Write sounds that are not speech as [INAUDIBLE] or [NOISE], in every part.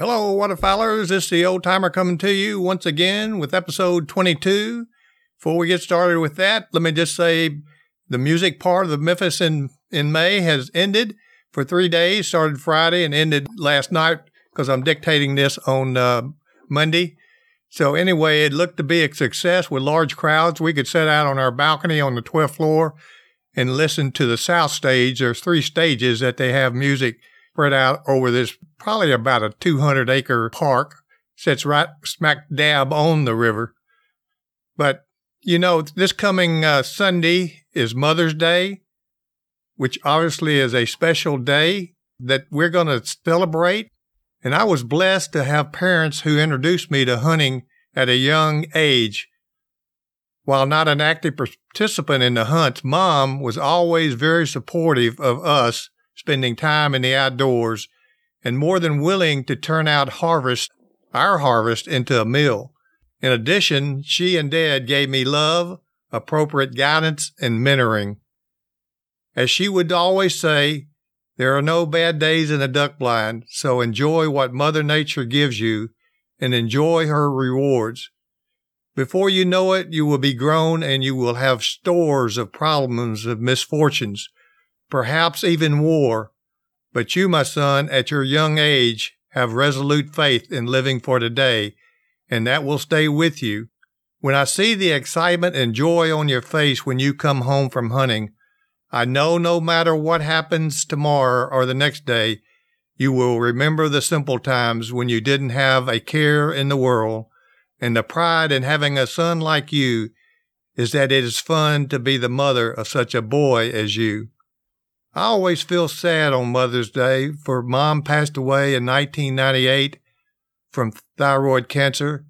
Hello, waterfowlers. This is the old timer coming to you once again with episode 22. Before we get started with that, let me just say the music part of the Memphis in, in May has ended for three days, started Friday and ended last night because I'm dictating this on uh, Monday. So anyway, it looked to be a success with large crowds. We could sit out on our balcony on the 12th floor and listen to the south stage. There's three stages that they have music spread out over this probably about a 200 acre park. Sits right smack dab on the river. But, you know, this coming uh, Sunday is Mother's Day, which obviously is a special day that we're going to celebrate. And I was blessed to have parents who introduced me to hunting at a young age. While not an active participant in the hunts, mom was always very supportive of us spending time in the outdoors and more than willing to turn out harvest, our harvest, into a meal. In addition, she and dad gave me love, appropriate guidance, and mentoring. As she would always say, there are no bad days in a duck blind, so enjoy what Mother Nature gives you and enjoy her rewards. Before you know it, you will be grown and you will have stores of problems of misfortunes perhaps even war. But you, my son, at your young age, have resolute faith in living for today, and that will stay with you. When I see the excitement and joy on your face when you come home from hunting, I know no matter what happens tomorrow or the next day, you will remember the simple times when you didn't have a care in the world, and the pride in having a son like you is that it is fun to be the mother of such a boy as you. I always feel sad on Mother's Day, for Mom passed away in 1998 from thyroid cancer,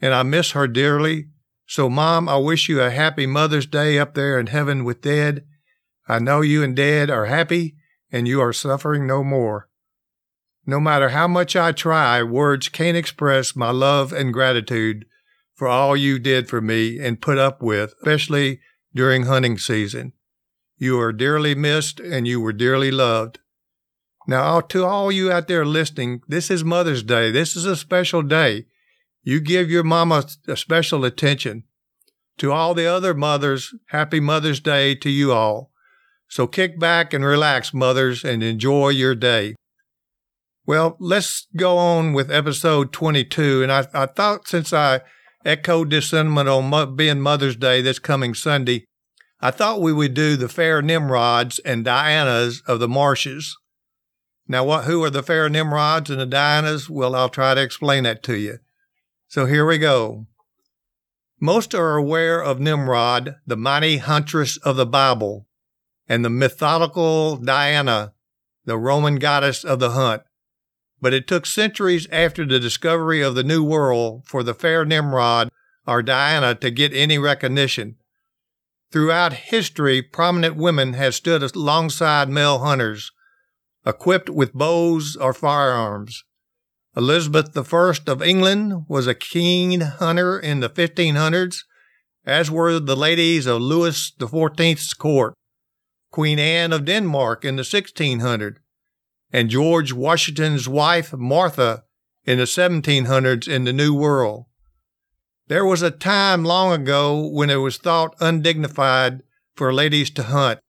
and I miss her dearly. So, Mom, I wish you a happy Mother's Day up there in heaven with Dad. I know you and Dad are happy, and you are suffering no more. No matter how much I try, words can't express my love and gratitude for all you did for me and put up with, especially during hunting season. You are dearly missed and you were dearly loved. Now, to all you out there listening, this is Mother's Day. This is a special day. You give your mama a special attention. To all the other mothers, happy Mother's Day to you all. So kick back and relax, mothers, and enjoy your day. Well, let's go on with episode 22. And I, I thought since I echoed this sentiment on being Mother's Day this coming Sunday, I thought we would do the fair Nimrods and Dianas of the marshes. Now, what, who are the fair Nimrods and the Dianas? Well, I'll try to explain that to you. So here we go. Most are aware of Nimrod, the mighty huntress of the Bible, and the mythological Diana, the Roman goddess of the hunt. But it took centuries after the discovery of the New World for the fair Nimrod or Diana to get any recognition. Throughout history, prominent women have stood alongside male hunters, equipped with bows or firearms. Elizabeth I of England was a keen hunter in the 1500s, as were the ladies of Louis XIV's court, Queen Anne of Denmark in the 1600s, and George Washington's wife Martha in the 1700s in the New World. There was a time long ago when it was thought undignified for ladies to hunt.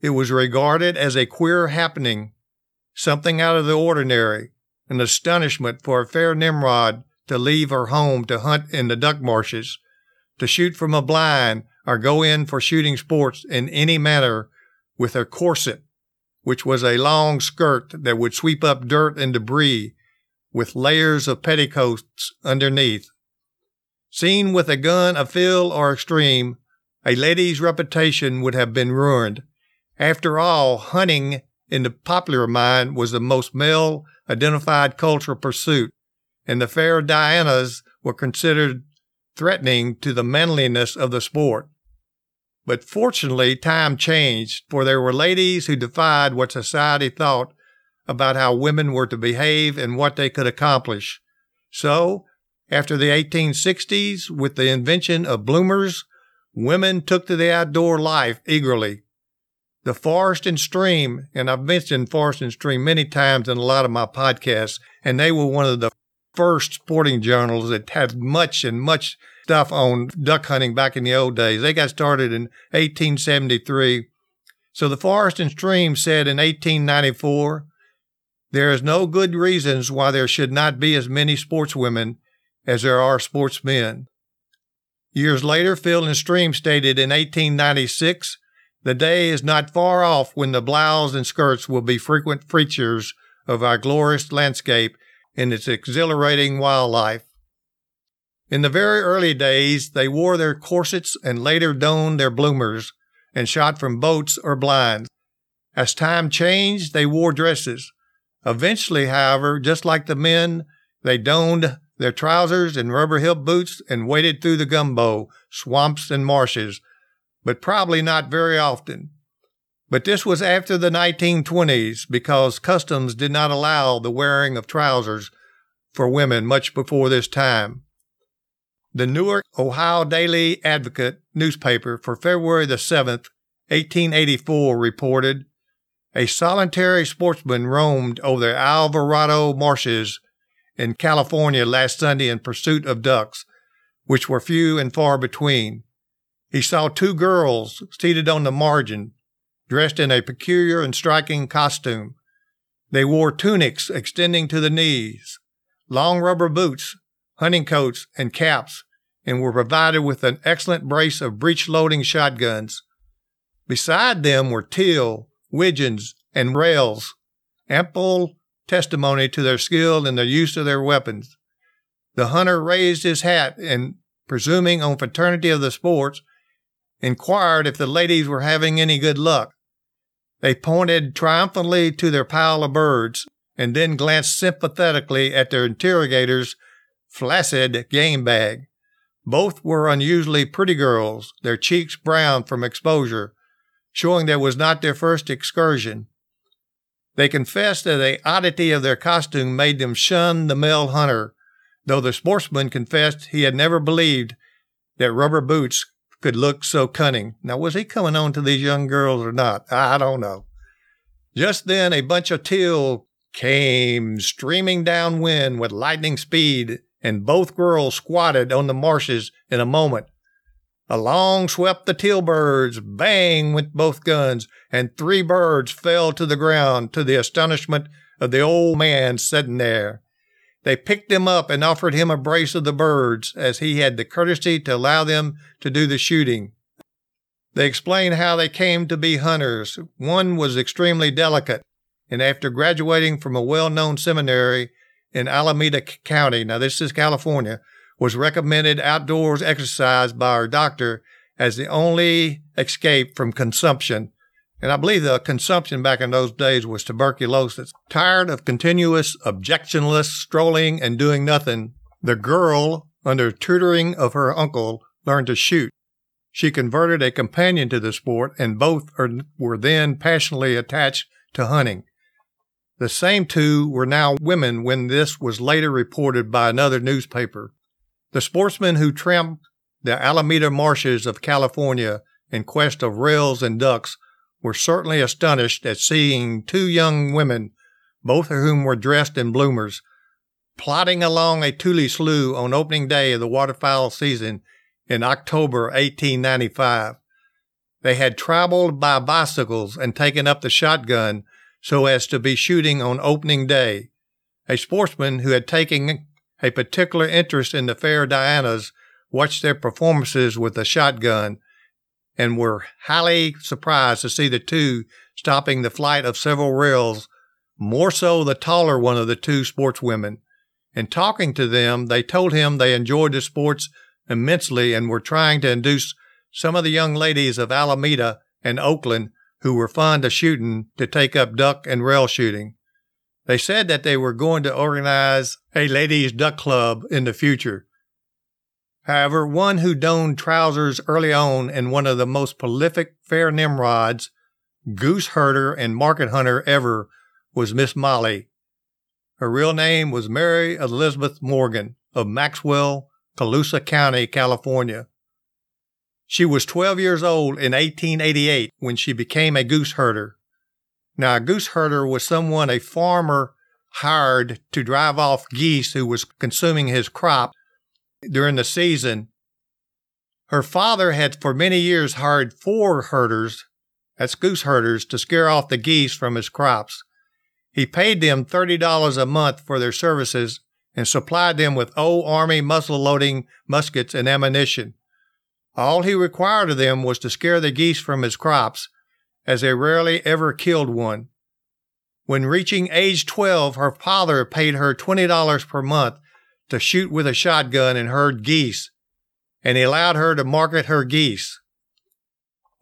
It was regarded as a queer happening, something out of the ordinary, an astonishment for a fair Nimrod to leave her home to hunt in the duck marshes, to shoot from a blind, or go in for shooting sports in any manner with her corset, which was a long skirt that would sweep up dirt and debris with layers of petticoats underneath. Seen with a gun afield or extreme, a lady's reputation would have been ruined. After all, hunting in the popular mind was the most male identified cultural pursuit, and the fair Dianas were considered threatening to the manliness of the sport. But fortunately, time changed, for there were ladies who defied what society thought about how women were to behave and what they could accomplish. So, after the 1860s, with the invention of bloomers, women took to the outdoor life eagerly. The forest and stream, and I've mentioned forest and stream many times in a lot of my podcasts, and they were one of the first sporting journals that had much and much stuff on duck hunting back in the old days. They got started in 1873. So the Forest and Stream said in 1894, there is no good reasons why there should not be as many sportswomen as there are sportsmen. Years later, Field and Stream stated in 1896, the day is not far off when the blouse and skirts will be frequent features of our glorious landscape and its exhilarating wildlife. In the very early days, they wore their corsets and later donned their bloomers and shot from boats or blinds. As time changed, they wore dresses. Eventually, however, just like the men, they donned their trousers and rubber heel boots and waded through the gumbo, swamps, and marshes, but probably not very often. But this was after the 1920s because customs did not allow the wearing of trousers for women much before this time. The Newark, Ohio Daily Advocate newspaper for February the 7th, 1884 reported a solitary sportsman roamed over the Alvarado marshes in California last Sunday in pursuit of ducks, which were few and far between. He saw two girls seated on the margin, dressed in a peculiar and striking costume. They wore tunics extending to the knees, long rubber boots, hunting coats, and caps, and were provided with an excellent brace of breech loading shotguns. Beside them were teal, widgeons, and rails, ample testimony to their skill in the use of their weapons. The hunter raised his hat and, presuming on fraternity of the sports, inquired if the ladies were having any good luck. They pointed triumphantly to their pile of birds and then glanced sympathetically at their interrogator's flaccid game bag. Both were unusually pretty girls, their cheeks brown from exposure, showing that was not their first excursion. They confessed that the oddity of their costume made them shun the male hunter, though the sportsman confessed he had never believed that rubber boots could look so cunning. Now, was he coming on to these young girls or not? I don't know. Just then, a bunch of teal came streaming downwind with lightning speed, and both girls squatted on the marshes in a moment. Along swept the teal birds, bang went both guns, and three birds fell to the ground to the astonishment of the old man sitting there. They picked them up and offered him a brace of the birds, as he had the courtesy to allow them to do the shooting. They explained how they came to be hunters. One was extremely delicate, and after graduating from a well known seminary in Alameda County, now this is California, was recommended outdoors exercise by our doctor as the only escape from consumption. And I believe the consumption back in those days was tuberculosis. Tired of continuous, objectionless strolling and doing nothing, the girl, under tutoring of her uncle, learned to shoot. She converted a companion to the sport, and both are, were then passionately attached to hunting. The same two were now women when this was later reported by another newspaper. The sportsmen who tramped the Alameda marshes of California in quest of rails and ducks were certainly astonished at seeing two young women, both of whom were dressed in bloomers, plodding along a tule slough on opening day of the waterfowl season in October 1895. They had traveled by bicycles and taken up the shotgun so as to be shooting on opening day. A sportsman who had taken a particular interest in the fair Dianas watched their performances with a shotgun and were highly surprised to see the two stopping the flight of several rails, more so the taller one of the two sportswomen. In talking to them, they told him they enjoyed the sports immensely and were trying to induce some of the young ladies of Alameda and Oakland who were fond of shooting to take up duck and rail shooting. They said that they were going to organize a ladies' duck club in the future. However, one who donned trousers early on and one of the most prolific fair Nimrods, goose herder, and market hunter ever was Miss Molly. Her real name was Mary Elizabeth Morgan of Maxwell, Colusa County, California. She was 12 years old in 1888 when she became a goose herder. Now, a goose herder was someone, a farmer hired to drive off geese who was consuming his crop during the season. Her father had for many years hired four herders, that's goose herders, to scare off the geese from his crops. He paid them $30 a month for their services and supplied them with old Army muzzle loading muskets and ammunition. All he required of them was to scare the geese from his crops, as they rarely ever killed one. When reaching age 12, her father paid her $20 per month to shoot with a shotgun and herd geese, and he allowed her to market her geese.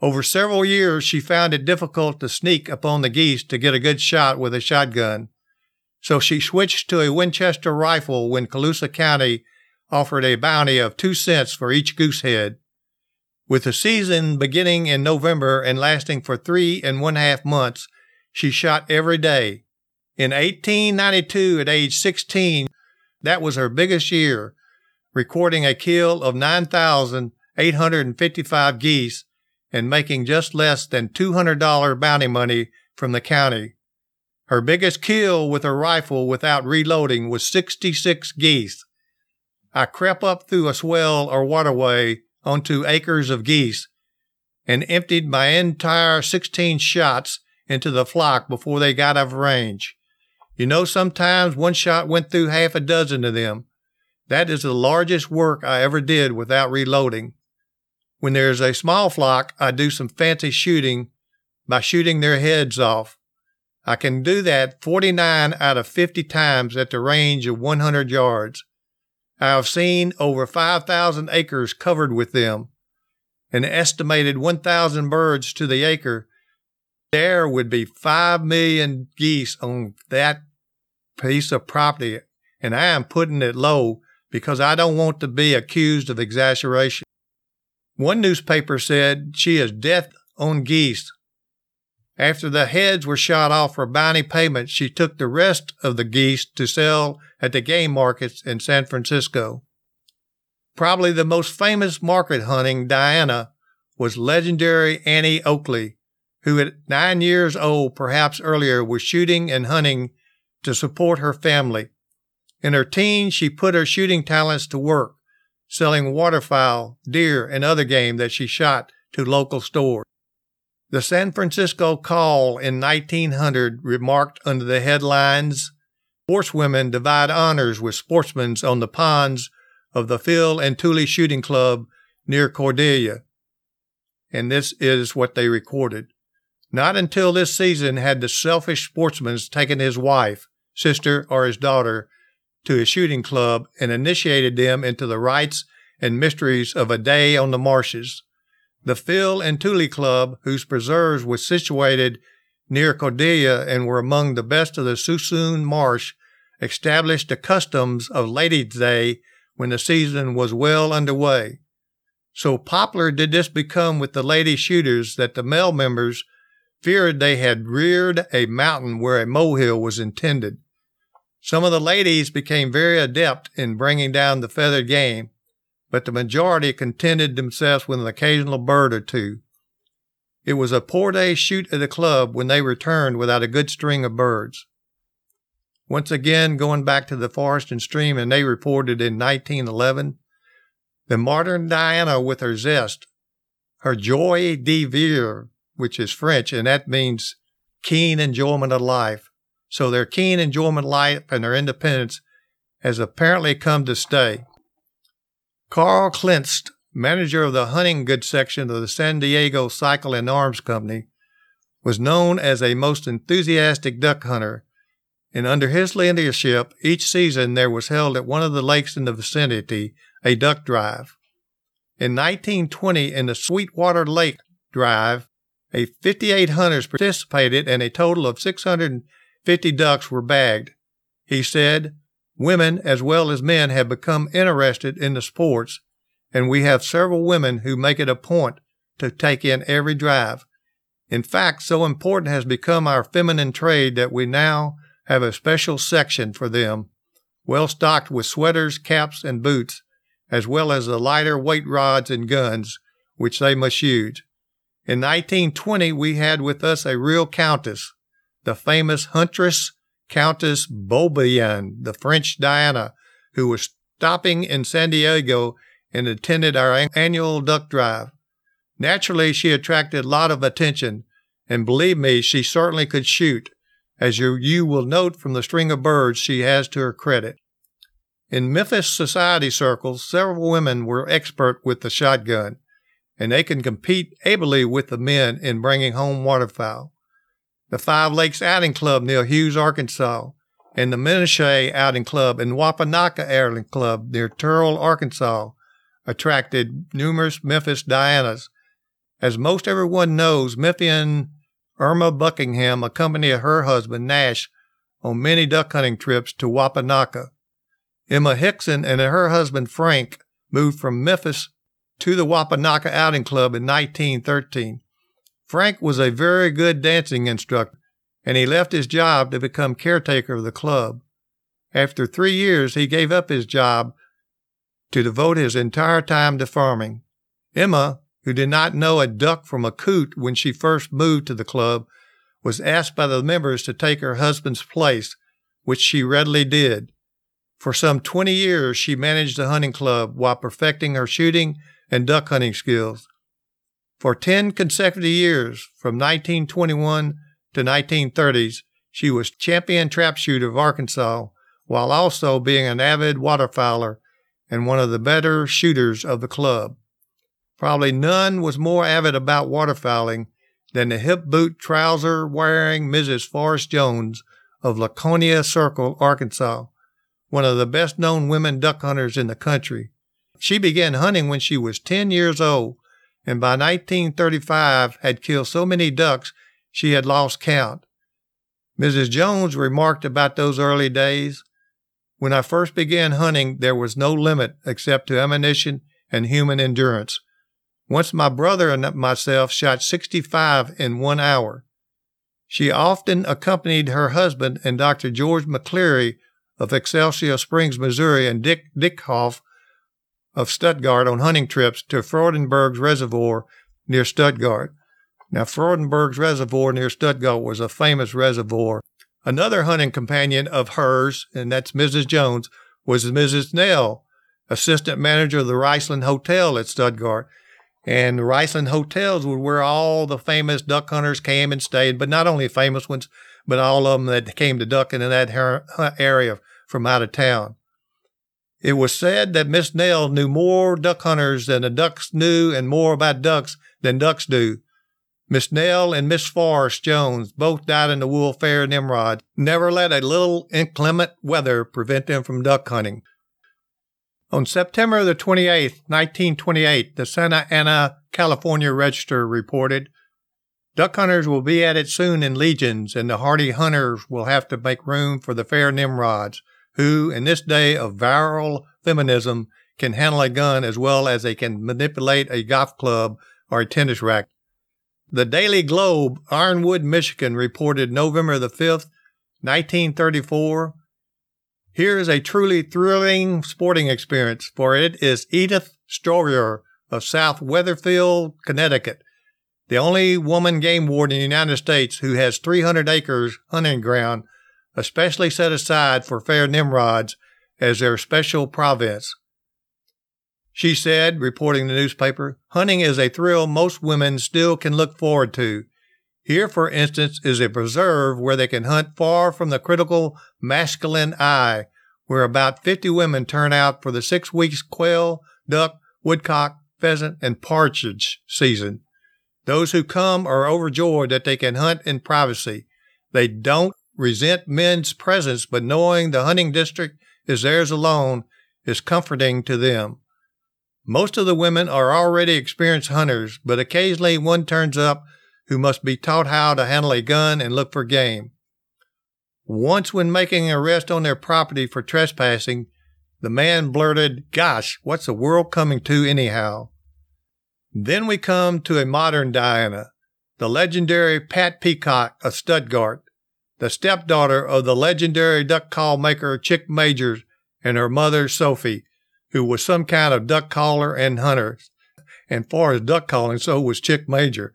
Over several years, she found it difficult to sneak upon the geese to get a good shot with a shotgun. So she switched to a Winchester rifle when Colusa County offered a bounty of two cents for each goose head. With the season beginning in November and lasting for three and one half months, she shot every day. In 1892, at age 16, that was her biggest year, recording a kill of 9,855 geese and making just less than $200 bounty money from the county. Her biggest kill with a rifle without reloading was 66 geese. I crept up through a swell or waterway onto acres of geese and emptied my entire 16 shots into the flock before they got out of range. You know, sometimes one shot went through half a dozen of them. That is the largest work I ever did without reloading. When there's a small flock, I do some fancy shooting by shooting their heads off. I can do that 49 out of 50 times at the range of 100 yards. I have seen over 5,000 acres covered with them. An estimated 1,000 birds to the acre. There would be 5 million geese on that piece of property, and I am putting it low because I don't want to be accused of exaggeration. One newspaper said she is death on geese. After the heads were shot off for bounty payment, she took the rest of the geese to sell at the game markets in San Francisco. Probably the most famous market hunting Diana was legendary Annie Oakley, who at nine years old, perhaps earlier, was shooting and hunting to support her family. In her teens, she put her shooting talents to work, selling waterfowl, deer, and other game that she shot to local stores. The San Francisco Call in 1900 remarked under the headlines Sportswomen divide honors with sportsmen on the ponds of the Phil and Tule Shooting Club near Cordelia. And this is what they recorded. Not until this season had the selfish sportsman taken his wife, sister, or his daughter to his shooting club and initiated them into the rites and mysteries of a day on the marshes. The Phil and Tule Club, whose preserves were situated near Cordelia and were among the best of the Suisun Marsh, established the customs of Ladies' Day when the season was well underway. So popular did this become with the lady shooters that the male members feared they had reared a mountain where a molehill was intended. Some of the ladies became very adept in bringing down the feathered game, but the majority contented themselves with an occasional bird or two. It was a poor day's shoot at the club when they returned without a good string of birds. Once again, going back to the forest and stream, and they reported in 1911, the modern Diana with her zest, her joie de vivre, which is French, and that means keen enjoyment of life. So their keen enjoyment of life and their independence has apparently come to stay. Carl Klinst, manager of the hunting goods section of the San Diego Cycle and Arms Company, was known as a most enthusiastic duck hunter, and under his leadership, each season there was held at one of the lakes in the vicinity a duck drive. In 1920, in the Sweetwater Lake Drive, a 58 hunters participated and a total of 650 ducks were bagged. He said, Women as well as men have become interested in the sports, and we have several women who make it a point to take in every drive. In fact, so important has become our feminine trade that we now have a special section for them, well stocked with sweaters, caps, and boots, as well as the lighter weight rods and guns, which they must use. In 1920, we had with us a real countess, the famous Huntress Countess Beaubien, the French Diana, who was stopping in San Diego and attended our annual duck drive. Naturally, she attracted a lot of attention, and believe me, she certainly could shoot, as you, you will note from the string of birds she has to her credit. In Memphis society circles, several women were expert with the shotgun, and they can compete ably with the men in bringing home waterfowl. The Five Lakes Outing Club near Hughes, Arkansas, and the Menasha Outing Club and Wapanocca Outing Club near Turrell, Arkansas, attracted numerous Memphis Dianas. As most everyone knows, Memphian Irma Buckingham accompanied her husband Nash on many duck hunting trips to Wapanocca. Emma Hickson and her husband Frank moved from Memphis to the Wapanocca Outing Club in 1913. Frank was a very good dancing instructor, and he left his job to become caretaker of the club. After three years, he gave up his job to devote his entire time to farming. Emma, who did not know a duck from a coot when she first moved to the club, was asked by the members to take her husband's place, which she readily did. For some 20 years, she managed the hunting club while perfecting her shooting and duck hunting skills. For 10 consecutive years, from 1921 to 1930s, she was champion trap shooter of Arkansas while also being an avid waterfowler and one of the better shooters of the club. Probably none was more avid about waterfowling than the hip boot trouser wearing Mrs. Forrest Jones of Laconia Circle, Arkansas, one of the best known women duck hunters in the country. She began hunting when she was 10 years old, and by 1935 had killed so many ducks she had lost count. Mrs. Jones remarked about those early days. When I first began hunting, there was no limit except to ammunition and human endurance. Once my brother and myself shot 65 in one hour. She often accompanied her husband and Dr. George McCleary of Excelsior Springs, Missouri, and Dick Dickhoff of Stuttgart on hunting trips to Freudenberg's Reservoir near Stuttgart. Now, Freudenberg's Reservoir near Stuttgart was a famous reservoir. Another hunting companion of hers, and that's Mrs. Jones, was Mrs. Nell, assistant manager of the Riceland Hotel at Stuttgart. And the Riceland hotels were where all the famous duck hunters came and stayed, but not only famous ones, but all of them that came to ducking in that area from out of town. It was said that Miss Nell knew more duck hunters than the ducks knew and more about ducks than ducks do. Miss Nell and Miss Forrest Jones both died in the wool fair Nimrod, never let a little inclement weather prevent them from duck hunting. On September the 28th, 1928, the Santa Ana, California Register reported Duck hunters will be at it soon in legions, and the hardy hunters will have to make room for the fair Nimrods, who, in this day of virile feminism, can handle a gun as well as they can manipulate a golf club or a tennis racket. The Daily Globe, Ironwood, Michigan, reported November the 5th, 1934. Here is a truly thrilling sporting experience, for it is Edith Stroyer of South Wethersfield, Connecticut, the only woman game warden in the United States who has 300 acres hunting ground, especially set aside for fair Nimrods as their special province. She said, reporting the newspaper, hunting is a thrill most women still can look forward to. Here, for instance, is a preserve where they can hunt far from the critical masculine eye, where about 50 women turn out for the six weeks quail, duck, woodcock, pheasant, and partridge season. Those who come are overjoyed that they can hunt in privacy. They don't resent men's presence, but knowing the hunting district is theirs alone is comforting to them. Most of the women are already experienced hunters, but occasionally one turns up who must be taught how to handle a gun and look for game. Once, when making an arrest on their property for trespassing, the man blurted, Gosh, what's the world coming to anyhow? Then we come to a modern Diana, the legendary Pat Peacock of Stuttgart, the stepdaughter of the legendary duck call maker Chick Majors and her mother Sophie, who was some kind of duck caller and hunter. And far as duck calling, so was Chick Major.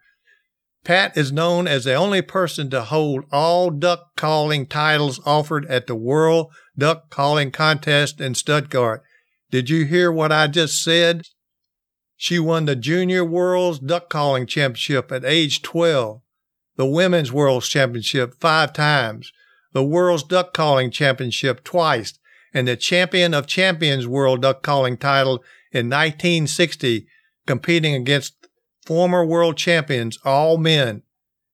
Pat is known as the only person to hold all duck calling titles offered at the World Duck Calling Contest in Stuttgart. Did you hear what I just said? She won the Junior World's Duck Calling Championship at age 12, the Women's World Championship five times, the World's Duck Calling Championship twice, and the Champion of Champions World Duck Calling title in 1960, competing against former world champions, all men.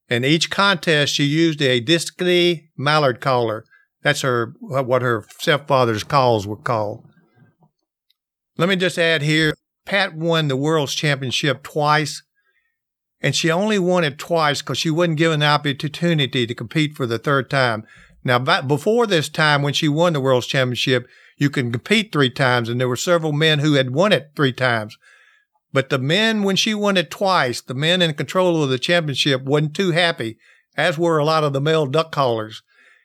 In each contest, she used a Dixie mallard caller. That's her what her stepfather's calls were called. Let me just add here, Pat won the world's championship twice, and she only won it twice because she wasn't given the opportunity to compete for the third time. Now, before this time, when she won the world's championship, you can compete three times, and there were several men who had won it three times. But the men, when she won it twice, the men in control of the championship wasn't too happy, as were a lot of the male duck callers.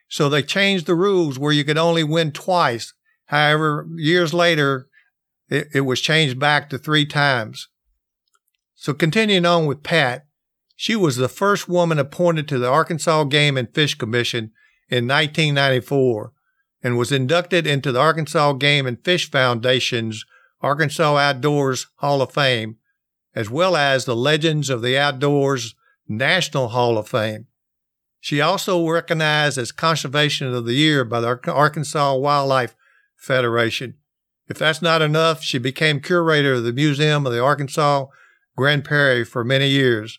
So they changed the rules where you could only win twice. However, years later, it, it was changed back to three times. So continuing on with Pat, she was the first woman appointed to the Arkansas Game and Fish Commission in 1994 and was inducted into the Arkansas Game and Fish Foundation's Arkansas Outdoors Hall of Fame, as well as the Legends of the Outdoors National Hall of Fame. She also recognized as Conservation of the Year by the Arkansas Wildlife Federation. If that's not enough, she became curator of the Museum of the Arkansas Grand Prairie for many years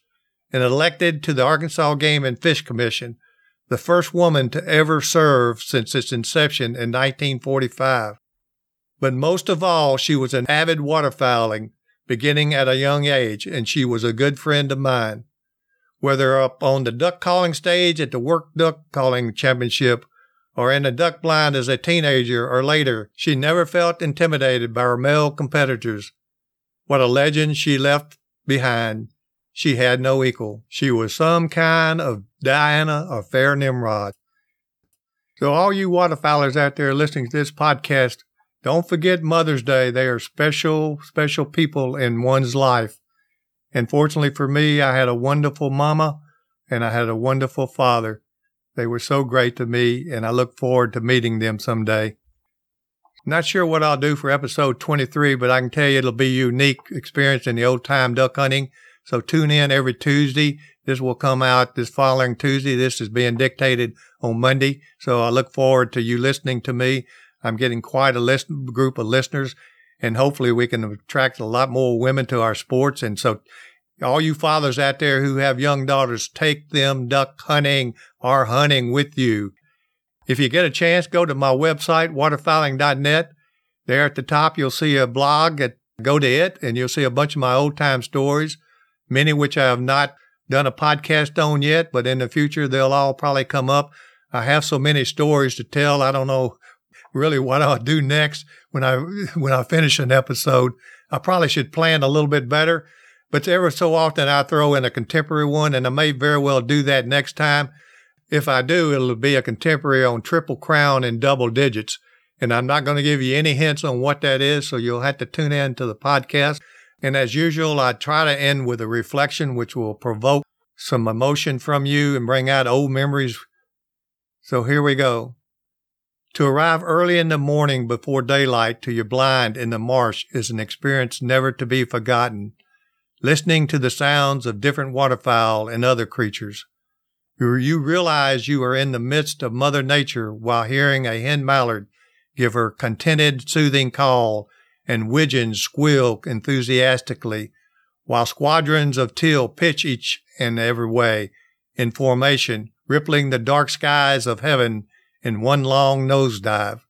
and elected to the Arkansas Game and Fish Commission, the first woman to ever serve since its inception in 1945. But most of all, she was an avid waterfowling, beginning at a young age, and she was a good friend of mine. Whether up on the duck calling stage at the World Duck Calling Championship or in the duck blind as a teenager or later, she never felt intimidated by her male competitors. What a legend she left behind. She had no equal. She was some kind of Diana or fair Nimrod. So all you waterfowlers out there listening to this podcast, don't forget Mother's Day. They are special, special people in one's life. And fortunately for me, I had a wonderful mama and I had a wonderful father. They were so great to me, and I look forward to meeting them someday. Not sure what I'll do for episode 23, but I can tell you it'll be a unique experience in the old time duck hunting. So tune in every Tuesday. This will come out this following Tuesday. This is being dictated on Monday. So I look forward to you listening to me. I'm getting quite a list, group of listeners, and hopefully we can attract a lot more women to our sports. And so, all you fathers out there who have young daughters, take them duck hunting or hunting with you. If you get a chance, go to my website, waterfowling.net. There at the top, you'll see a blog. At, go to it, and you'll see a bunch of my old time stories, many which I have not done a podcast on yet, but in the future, they'll all probably come up. I have so many stories to tell. I don't know really what I'll do next when I [LAUGHS] when I finish an episode. I probably should plan a little bit better, but ever so often I throw in a contemporary one, and I may very well do that next time. If I do, it'll be a contemporary on Triple Crown and double digits. And I'm not going to give you any hints on what that is, so you'll have to tune in to the podcast. And as usual, I try to end with a reflection which will provoke some emotion from you and bring out old memories. So here we go. To arrive early in the morning before daylight to your blind in the marsh is an experience never to be forgotten. Listening to the sounds of different waterfowl and other creatures. You realize you are in the midst of Mother Nature while hearing a hen mallard give her contented, soothing call and widgeons squeal enthusiastically, while squadrons of teal pitch each and every way in formation, rippling the dark skies of heaven in one long nosedive.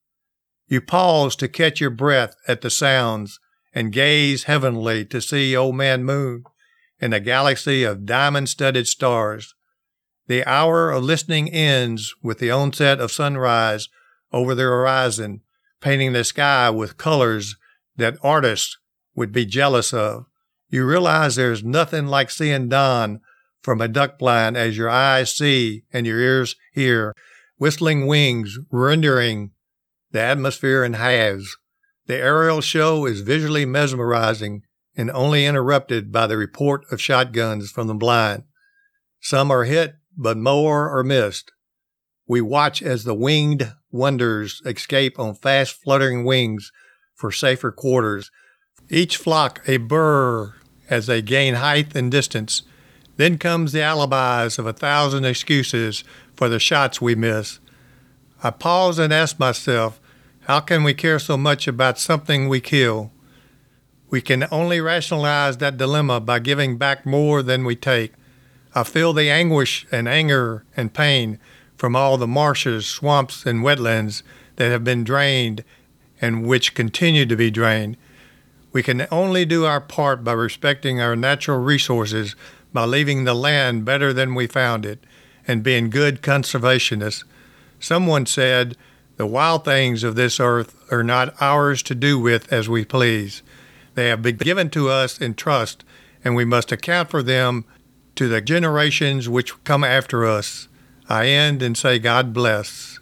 You pause to catch your breath at the sounds and gaze heavenly to see Old Man Moon and a galaxy of diamond studded stars. The hour of listening ends with the onset of sunrise over the horizon, painting the sky with colors that artists would be jealous of. You realize there's nothing like seeing dawn from a duck blind as your eyes see and your ears hear whistling wings rendering the atmosphere in halves. The aerial show is visually mesmerizing and only interrupted by the report of shotguns from the blind. Some are hit, but more are missed. We watch as the winged wonders escape on fast fluttering wings for safer quarters. Each flock a burr as they gain height and distance. Then comes the alibis of a thousand excuses for the shots we miss. I pause and ask myself, how can we care so much about something we kill? We can only rationalize that dilemma by giving back more than we take. I feel the anguish and anger and pain from all the marshes, swamps, and wetlands that have been drained and which continue to be drained. We can only do our part by respecting our natural resources, by leaving the land better than we found it, and being good conservationists. Someone said, The wild things of this earth are not ours to do with as we please. They have been given to us in trust, and we must account for them to the generations which come after us. I end and say, God bless.